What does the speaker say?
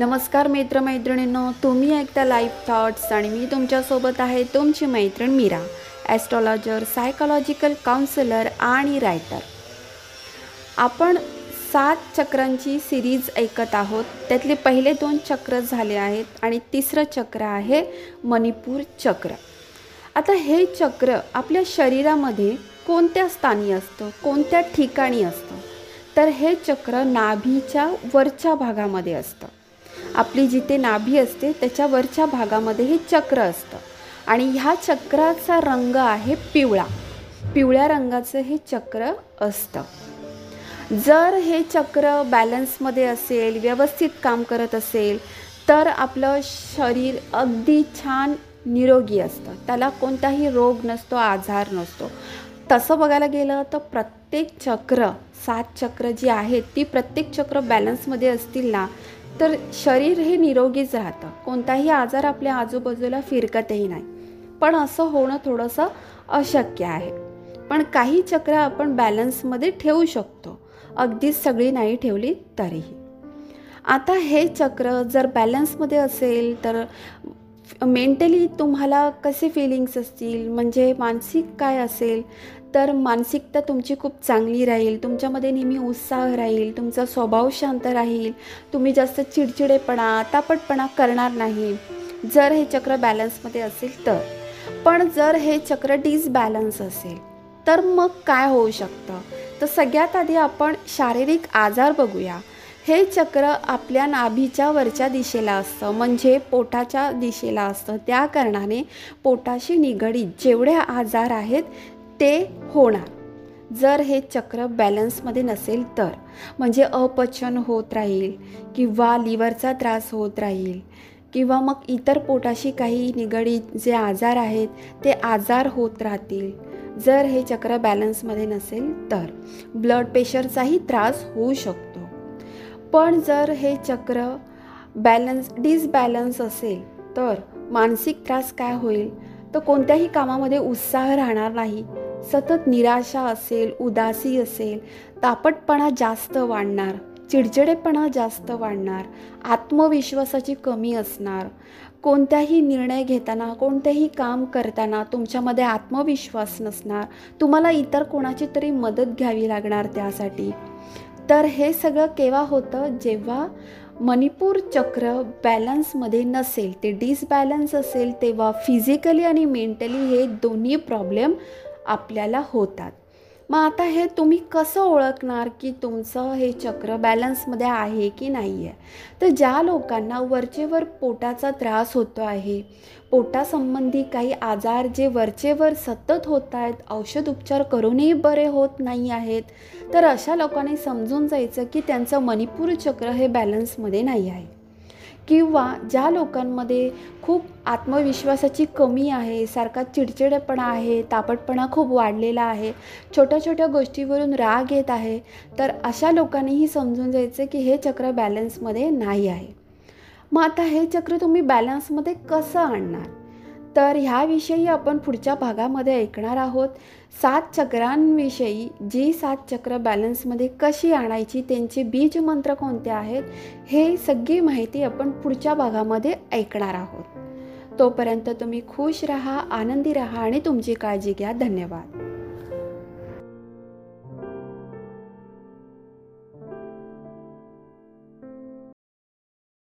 नमस्कार मित्रमैत्रिणींनो तुम्ही ऐकता लाईफ थॉट्स आणि मी तुमच्यासोबत आहे तुमची मैत्रीण मीरा ॲस्ट्रॉलॉजर सायकोलॉजिकल काउन्सिलर आणि रायटर आपण सात चक्रांची सिरीज ऐकत आहोत. त्यातले पहिले दोन चक्र झाले आहेत आणि तिसरं चक्र आहे मणिपूर चक्र. आता हे चक्र आपल्या शरीरामध्ये कोणत्या स्थानी असतं कोणत्या ठिकाणी असतं? तर हे चक्र नाभीच्या वरच्या भागामध्ये असतं. आपली जिथे नाभी असते त्याच्या वरच्या भागामध्ये हे चक्र असतं. आणि ह्या चक्राचा रंग आहे पिवळा. पिवळ्या रंगाचं हे चक्र असतं. जर हे चक्र बॅलन्समध्ये असेल व्यवस्थित काम करत असेल तर आपलं शरीर अगदी छान निरोगी असतं. त्याला कोणताही रोग नसतो आजार नसतो. तसं बघायला गेलं तर प्रत्येक चक्र सात चक्र जी आहेत ती प्रत्येक चक्र बॅलन्समध्ये असतील ना तर शरीर हे निरोगीच राहतं. कोणताही आजार आपल्या आजूबाजूला फिरकतही नाही. पण असं होणं थोडंसं अशक्य आहे. पण काही चक्र आपण बॅलन्समध्ये ठेवू शकतो. अगदीच सगळी नाही ठेवली तरीही. आता हे चक्र जर बॅलन्समध्ये असेल तर मेंटली तुम्हाला कसे फिलिंग्स असतील? म्हणजे मानसिक काय असेल? तर मानसिकता तुमची खूप चांगली राहील. तुमच्यामध्ये नेहमी उत्साह राहील. तुमचा स्वभाव शांत राहील. तुम्ही जास्त चिडचिडेपणा तापटपणा करणार नाही. जर हे चक्र बॅलन्समध्ये असेल तर. पण जर हे चक्र डिसबॅलन्स असेल तर मग काय होऊ शकतं? तर सगळ्यात आधी आपण शारीरिक आजार बघूया. हे चक्र आपल्या नाभीच्या वरच्या दिशेला असतं म्हणजे पोटाच्या दिशेला असतं. त्या कारणाने पोटाशी निगडीत जेवढे आजार आहेत ते होणार. जर हे चक्र बॅलन्समध्ये नसेल तर म्हणजे अपचन होत राहील किंवा लिव्हरचा त्रास होत राहील किंवा मग इतर पोटाशी काही निगडीत जे आजार आहेत ते आजार होत राहतील. जर हे चक्र बॅलन्समध्ये नसेल तर ब्लड प्रेशरचाही त्रास होऊ शकतो. पण जर हे चक्र बॅलन्स डिसबॅलन्स असेल तर मानसिक त्रास काय होईल? तर कोणत्याही कामामध्ये उत्साह राहणार नाही. सतत निराशा असेल उदासी असेल तापटपणा जास्त वाढणार चिडचिडेपणा जास्त वाढणार आत्मविश्वासाची कमी असणार. कोणत्याही निर्णय घेताना कोणतेही काम करताना तुमच्यामध्ये आत्मविश्वास नसणार. तुम्हाला इतर कोणाची तरी मदत घ्यावी लागणार त्यासाठी. तर हे सगळं केव्हा होतं? जेव्हा मणिपूर चक्र बॅलन्समध्ये नसेल ते डिसबॅलन्स असेल तेव्हा फिजिकली आणि मेंटली हे दोन्ही प्रॉब्लेम आपल्याला होतात. मग आता हे तुम्ही कसं ओळखणार की तुमचं हे चक्र बॅलन्समध्ये आहे की नाही आहे तर ज्या लोकांना वरचेवर पोटाचा त्रास होतो आहे पोटासंबंधी काही आजार जे वरचेवर सतत होत आहेत औषध उपचार करूनही बरे होत नाही आहेत तर अशा लोकांनी समजून जायचं की त्यांचं मणिपूर चक्र हे बॅलन्समध्ये नाही आहे. किंवा ज्या लोकांमध्ये खूप आत्मविश्वासाची कमी आहे सारखा चिडचिडेपणा आहे तापटपणा खूप वाढलेला आहे छोट्या छोट्या गोष्टीवरून राग येत आहे तर अशा लोकांनीही समजून जायचं की हे चक्र बॅलन्समध्ये नाही आहे. मग आता हे चक्र तुम्ही बॅलन्समध्ये कसं आणणार? तर ह्याविषयी आपण पुढच्या भागामध्ये ऐकणार आहोत. सात चक्रांविषयी जी सात चक्र बॅलन्समध्ये कशी आणायची त्यांचे बीज मंत्र कोणते आहेत हे सगळी माहिती आपण पुढच्या भागामध्ये ऐकणार आहोत. तोपर्यंत तुम्ही खुश रहा आनंदी रहा आणि तुमची काळजी घ्या. धन्यवाद.